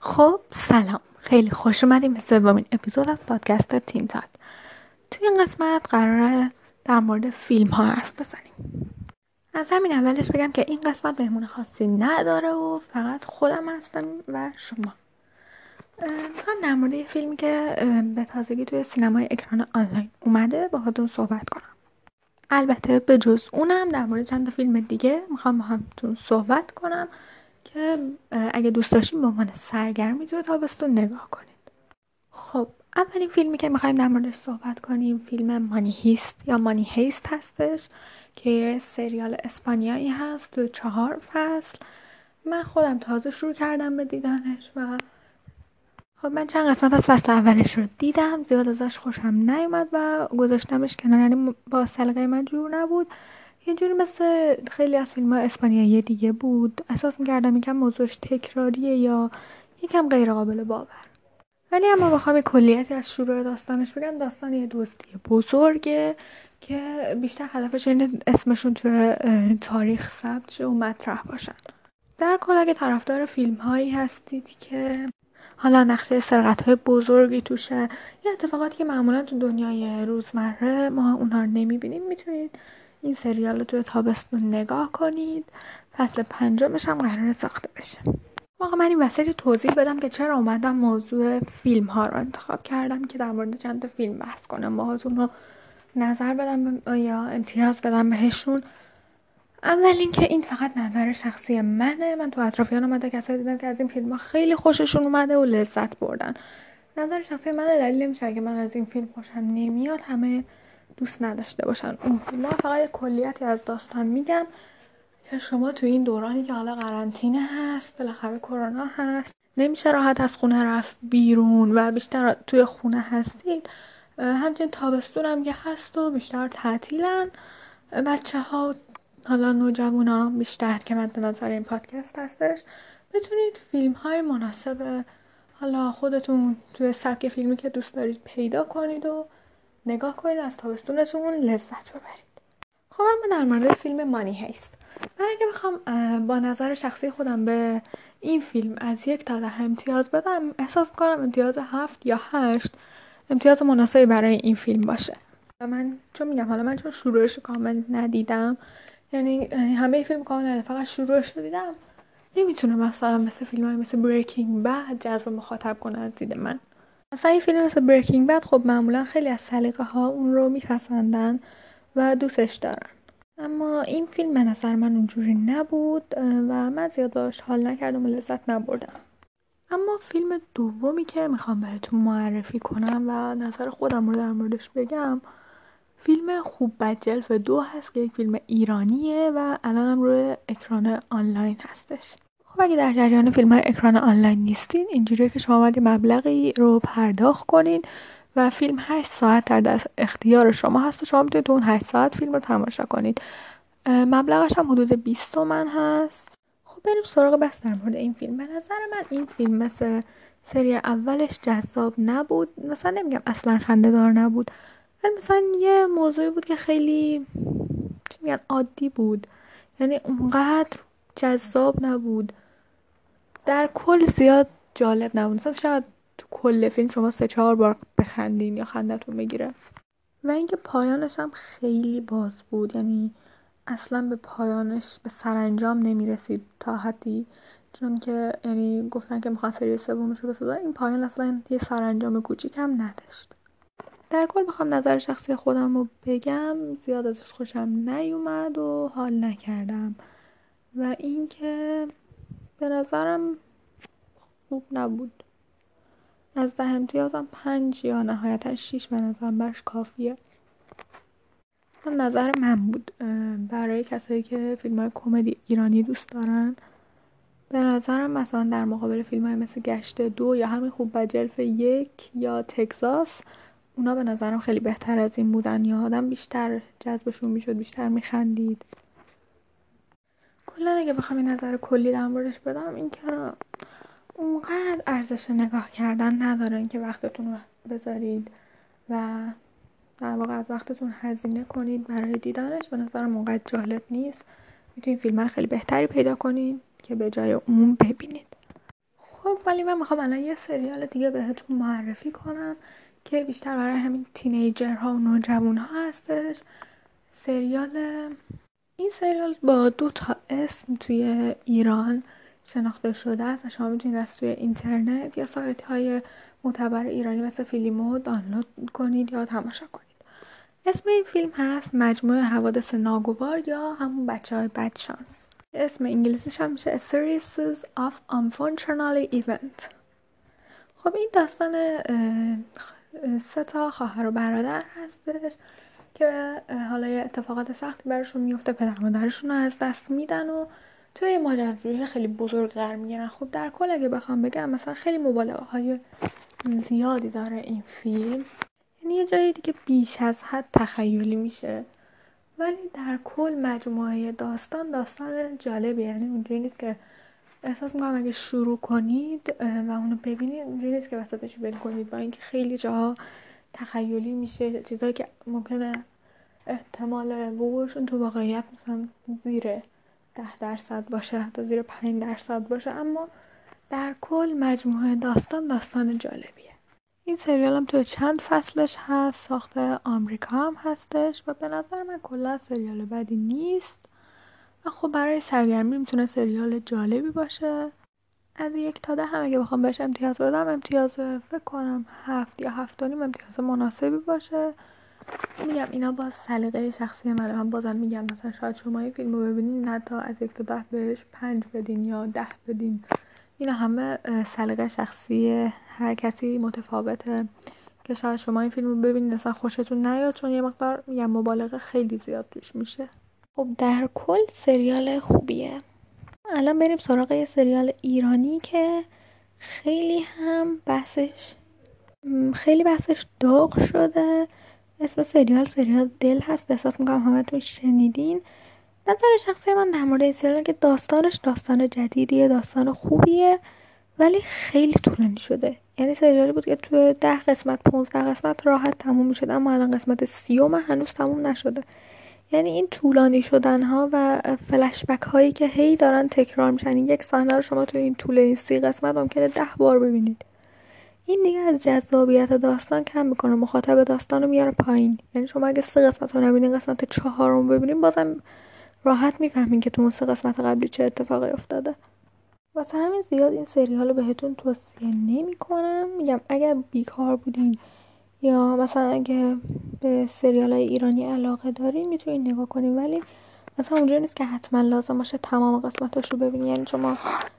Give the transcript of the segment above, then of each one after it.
خب سلام. خیلی خوش اومدیم به سومین اپیزود از پادکست تیم تاک توی این قسمت قرار است در مورد فیلم ها حرف بزنیم. از همین اولش بگم که این قسمت مهمون خاصی نداره و فقط خودم هستم و شما. می‌خوام در مورد یه فیلمی که به تازگی توی سینمای اکران آنلاین اومده باهاتون صحبت کنم. البته به جز اونم در مورد چند فیلم دیگه می‌خوام با همتون صحبت کنم. که اگه دوست داشتین به عنوان سرگرمی توی تابستون نگاه کنید خب اولین فیلمی که می‌خوایم در موردش صحبت کنیم فیلم مانی هیست یا مانی هیست هستش که سریال اسپانیایی هست تو چهار فصل. من خودم تازه شروع کردم به دیدنش و خب من چند قسمت از فصل اولش رو دیدم زیاد ازش خوشم نیومد و گذاشتمش کنار یعنی با سلیقه من جور نبود. یه جوری مثل خیلی از فیلم های اسپانیایی دیگه بود. احساس می‌کردم یکم موضوعش تکراریه یا یکم غیر قابل باور. ولی اما بخوام یه کلیتی از شروع داستانش بگم. داستان یه دوستی بزرگه که بیشتر هدفش اینه اسمشون تو تاریخ ثبت شه و مطرح باشن. در کل اگه طرفدار فیلم هایی هستید که حالا نقشه سرقت های بزرگی توشه یا اتفاقاتی که معمولا تو دنیای روزمره ما اونها رو نمی‌بینیم می‌تونید این سریال رو توی تابستون نگاه کنید. فصل پنجمش هم قرار ساخته بشه. واقعا من این وسط توضیح بدم که چرا اومدم موضوع فیلم ها رو انتخاب کردم که در مورد چند تا فیلم بحث کنم. باهاتون رو نظر بدم یا امتیاز بدم بهشون. اول اینکه این فقط نظر شخصی منه. من تو اطرافیان اومده کسایی دیدم که از این فیلم ها خیلی خوششون اومده و لذت بردن. نظر شخصی منه دلیل نمیشه که من از این فیلم خوشم نمیاد. همه دوست نداشته باشن. اون فیلم فقط کلیتی از داستان میگم که شما تو این دورانی که حالا قرنطینه هست بالاخره کرونا هست نمیشه راحت از خونه رفت بیرون و بیشتر توی خونه هستید. همچنین تابستون هم که هست و بیشتر تعطیلن. بچه ها حالا نوجوانا بیشتر که مد نظر این پادکست هستش بتونید فیلم های مناسب حالا خودتون توی سبک فیلمی که دوست دارید پیدا کنید و نگاه کنید از تابستونتون لذت ببرید. خب اما در مورد فیلم مانی هیست. من اگه بخوام با نظر شخصی خودم به این فیلم از یک تا ده امتیاز بدم احساس می‌کنم امتیاز هفت یا هشت امتیاز مناسبی برای این فیلم باشه. و من چون میگم حالا من چون شروعش کامل ندیدم یعنی همه فیلم کامل ندیدم فقط شروعش رو دیدم نمی‌تونه مثلا مثل فیلم های مثل بریکینگ بعد جذب مخاطب کنه از دید من. مثلا این فیلم مثل بریکینگ بد خب معمولا خیلی از سلیقه ها اون رو میپسندن و دوستش دارن. اما این فیلم به نظر من اونجوری نبود و من زیاد باش حال نکردم و لذت نبردم. اما فیلم دومی که می‌خوام بهتون معرفی کنم و نظر خودم رو در موردش بگم فیلم خوب بد دو هست که یک فیلم ایرانیه و الانم روی اکران آنلاین هستش. خب اگه در جریان فیلم های اکران آنلاین نیستین اینجوریه که شما باید مبلغی رو پرداخت کنین و فیلم 8 ساعت در دست اختیار شما هست و شما می‌تونید تو اون 8 ساعت فیلم رو تماشا کنید مبلغش هم حدود 20 تومن هست. خب بریم سراغ بحث در مورد این فیلم. به نظر من این فیلم مثل سری اولش جذاب نبود. مثلا نمیگم اصلا خنده دار نبود ولی مثلا یه موضوعی بود که خیلی چی میگن عادی بود. یعنی اونقدر جذاب نبود. در کل زیاد جالب نبود. مثلا شاید تو کل فیلم شما سه چهار بار بخندین یا خندتون بگیره و اینکه پایانش هم خیلی باز بود. یعنی اصلا به پایانش به سرانجام نمی‌رسید تا حدی. چون که یعنی گفتن که می‌خوان سری سومش رو بسازن. این پایان اصلا یه سرانجام کوچیک هم نداشت. در کل بخوام نظر شخصی خودم رو بگم. زیاد ازش خوشم نیومد و حال نکردم. و اینکه به نظرم خوب نبود. از ده امتیازم پنج یا نهایتا شیش به نظرم برش کافیه. هم نظر من بود. برای کسایی که فیلم های کمدی ایرانی دوست دارن به نظرم مثلا در مقابل فیلم های مثل گشت دو یا همین خوب بجلف یک یا تگزاس اونا به نظرم خیلی بهتر از این بودن. یا آدم بیشتر جذبشون می‌شد بیشتر میخندید. کلا اگه بخوام این نظر کلی در موردش بدم اینکه اونقدر ارزش نگاه کردن ندارن که وقتتون رو بذارید و در واقع از وقتتون هزینه کنید برای دیدنش. به نظرم اونقدر جالب نیست. می‌تونید فیلم خیلی بهتری پیدا کنید که به جای اون ببینید. خب ولی من می‌خوام الان یه سریال دیگه بهتون معرفی کنم که بیشتر برای همین تینیجرها و نوجوان ها هستش. سریال این سریال با دو تا اسم توی ایران شناخته شده است و شما می‌تونید از توی اینترنت یا سایت های معتبر ایرانی مثل فیلیمو دانلود کنید یا تماشا کنید. اسم این فیلم هست مجموعه حوادث ناگوار یا همون بچه های بدشانس اسم انگلیسیش هم میشه Series of Unfortunate Event خب این داستان سه تا خواهر و برادر هستش. که حالا یه اتفاقات سختی براشون میفته پدر مادرشون رو از دست میدن و توی ماجراجویی خیلی بزرگ قرار می‌گیرن. خب در کل اگه بخوام بگم مثلا خیلی مبالغه های زیادی داره این فیلم. یعنی یه جایی دیگه بیش از حد تخیلی میشه. ولی در کل مجموعه داستان داستان جالبی. یعنی اونجوری نیست که احساس می‌کنم اگه شروع کنید و اونو ببینید اونجوری نیست که وسطش ول با اینکه خیلی جاها تخیلی میشه چیزایی که ممکنه احتمال وقوعشون تو واقعیت مثلا زیر ده درصد باشه حتی زیر پنج درصد باشه اما در کل مجموعه داستان داستان جالبیه. این سریال هم تو چند فصلش هست ساخت آمریکا هم هستش و به نظر من کلا سریال بدی نیست. و خب برای سرگرمی می‌تونه سریال جالبی باشه. از یک تا ده هم اگه بخوام بهش امتیاز بدم امتیاز فکر کنم هفت یا هفت نیم امتیاز مناسبی باشه. میگم اینا باز سلیقه شخصی منه. من بازم میگم مثلا شاید شما این فیلم رو ببینین نه تا از یک تا ده بهش پنج بدین یا ده بدین. اینا همه سلیقه شخصی هر کسی متفاوته که شاید شما این فیلم رو ببینید اصلا خوشتون نیاد. چون یه مقدار میگم مبالغه خیلی زیاد توش میشه. خب در کل سریال خوبیه. الان بریم سراغ یه سریال ایرانی که خیلی هم بحثش خیلی بحثش داغ شده. اسم سریال سریال دل هست. احساس می‌کنم همتون شنیدین. نظر شخصی من در مورد این سریال که داستانش داستان جدیدیه داستان خوبیه ولی خیلی طولانی شده. یعنی سریالی بود که توی ده قسمت 15 قسمت راحت تموم می‌شد اما الان قسمت سیوم هنوز تموم نشده. یعنی این طولانی شدن ها و فلشبک هایی که هی دارن تکرار میشن یک صحنه رو شما توی این طول این سی قسمت ممکنه ده بار ببینید. این دیگه از جذابیت داستان کم می‌کنه مخاطب داستان رو میاره پایین. یعنی شما اگه سه قسمت رو نبینید قسمت چهارم ببینید بازم راحت می‌فهمین که تو اون سه قسمت قبلی چه اتفاقی افتاده. واسه همین زیاد این سریال رو بهتون توصیه نمی کنم میگم اگر بیکار بودین یا مثلا اگه به سریال های ایرانی علاقه دارین می‌تونین نگاه کنین ولی مثلا اونجا نیست که حتما لازم باشه تمام قسمتاش رو ببینین یعنی شما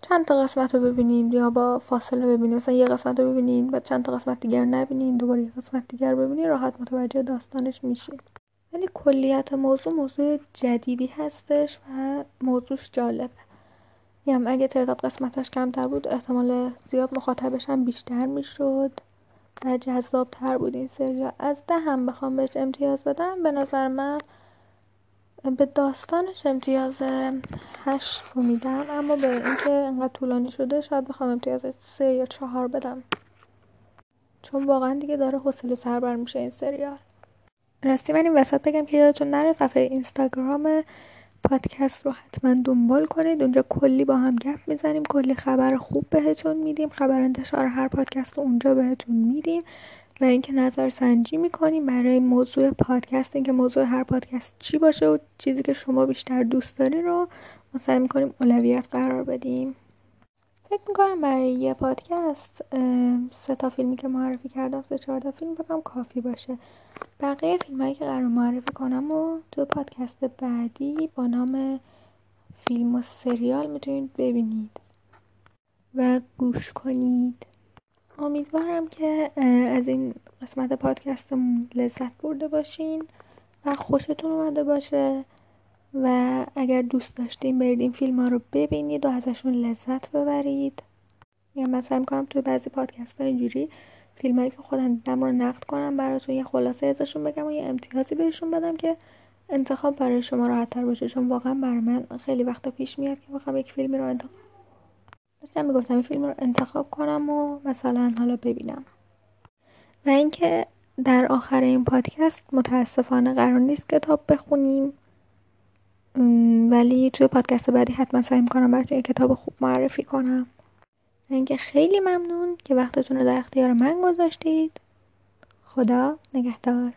چند تا قسمت رو ببینین یا با فاصله ببینین مثلا یه قسمت رو ببینین و چند تا قسمت دیگر نبینین دوباره یه قسمت دیگر ببینین راحت متوجه داستانش میشین ولی کلیت موضوع موضوع جدیدی هستش و موضوعش جالبه. میگم اگه تعداد قسمتاش کمتر بود احتمال زیاد مخاطبش هم بیشتر می‌شد. و جذاب تر بود این سریال. از ده هم بخوام بهش امتیاز بدم. به نظر من به داستانش امتیاز هشت رو میدم. اما به اینکه انقدر طولانی شده شاید بخوام امتیاز سه یا چهار بدم. چون واقعا دیگه داره حوصله سر بر میشه این سریال. راستی من این وسط بگم که یادتون نره صفحه اینستاگرام پادکست رو حتما دنبال کنید. اونجا کلی با هم گپ می‌زنیم. کلی خبر خوب بهتون میدیم. خبر انتشار هر پادکست رو اونجا بهتون میدیم. و اینکه نظر سنجی می‌کنیم برای موضوع پادکست اینکه موضوع هر پادکست چی باشه و چیزی که شما بیشتر دوست دارین رو ما سعی می‌کنیم اولویت قرار بدیم. فکر می‌کنم برای یه پادکست سه تا فیلمی که معرفی کردم سه چهار تا فیلم بکنم کافی باشه. بقیه فیلم هایی که قرار معرفی کنم و تو پادکست بعدی با نام فیلم و سریال می‌تونید ببینید و گوش کنید. امیدوارم که از این قسمت پادکستمون لذت برده باشین و خوشتون اومده باشه. و اگر دوست داشتین برید این فیلم ها رو ببینید و ازشون لذت ببرید. یا مثلا می‌کنم توی بعضی پادکست ها اینجوری فیلم هایی که خودم دیدم رو نقد کنم براتون یه خلاصه ازشون بگم و یه امتیازی بهشون بدم که انتخاب برای شما راحت تر باشه. چون واقعا برای من خیلی وقتا پیش میاد که بخوام یک فیلمی رو انتخاب داشتم می‌گفتم این فیلم رو انتخاب کنم و مثلا حالا ببینم. و اینکه در آخر این پادکست متاسفانه قرار نیست کتاب بخونیم. ولی توی پادکست بعدی حتما سعی می‌کنم براتون یه کتاب خوب معرفی کنم. اینکه خیلی ممنون که وقتتون رو در اختیار من گذاشتید. خدا نگهدار.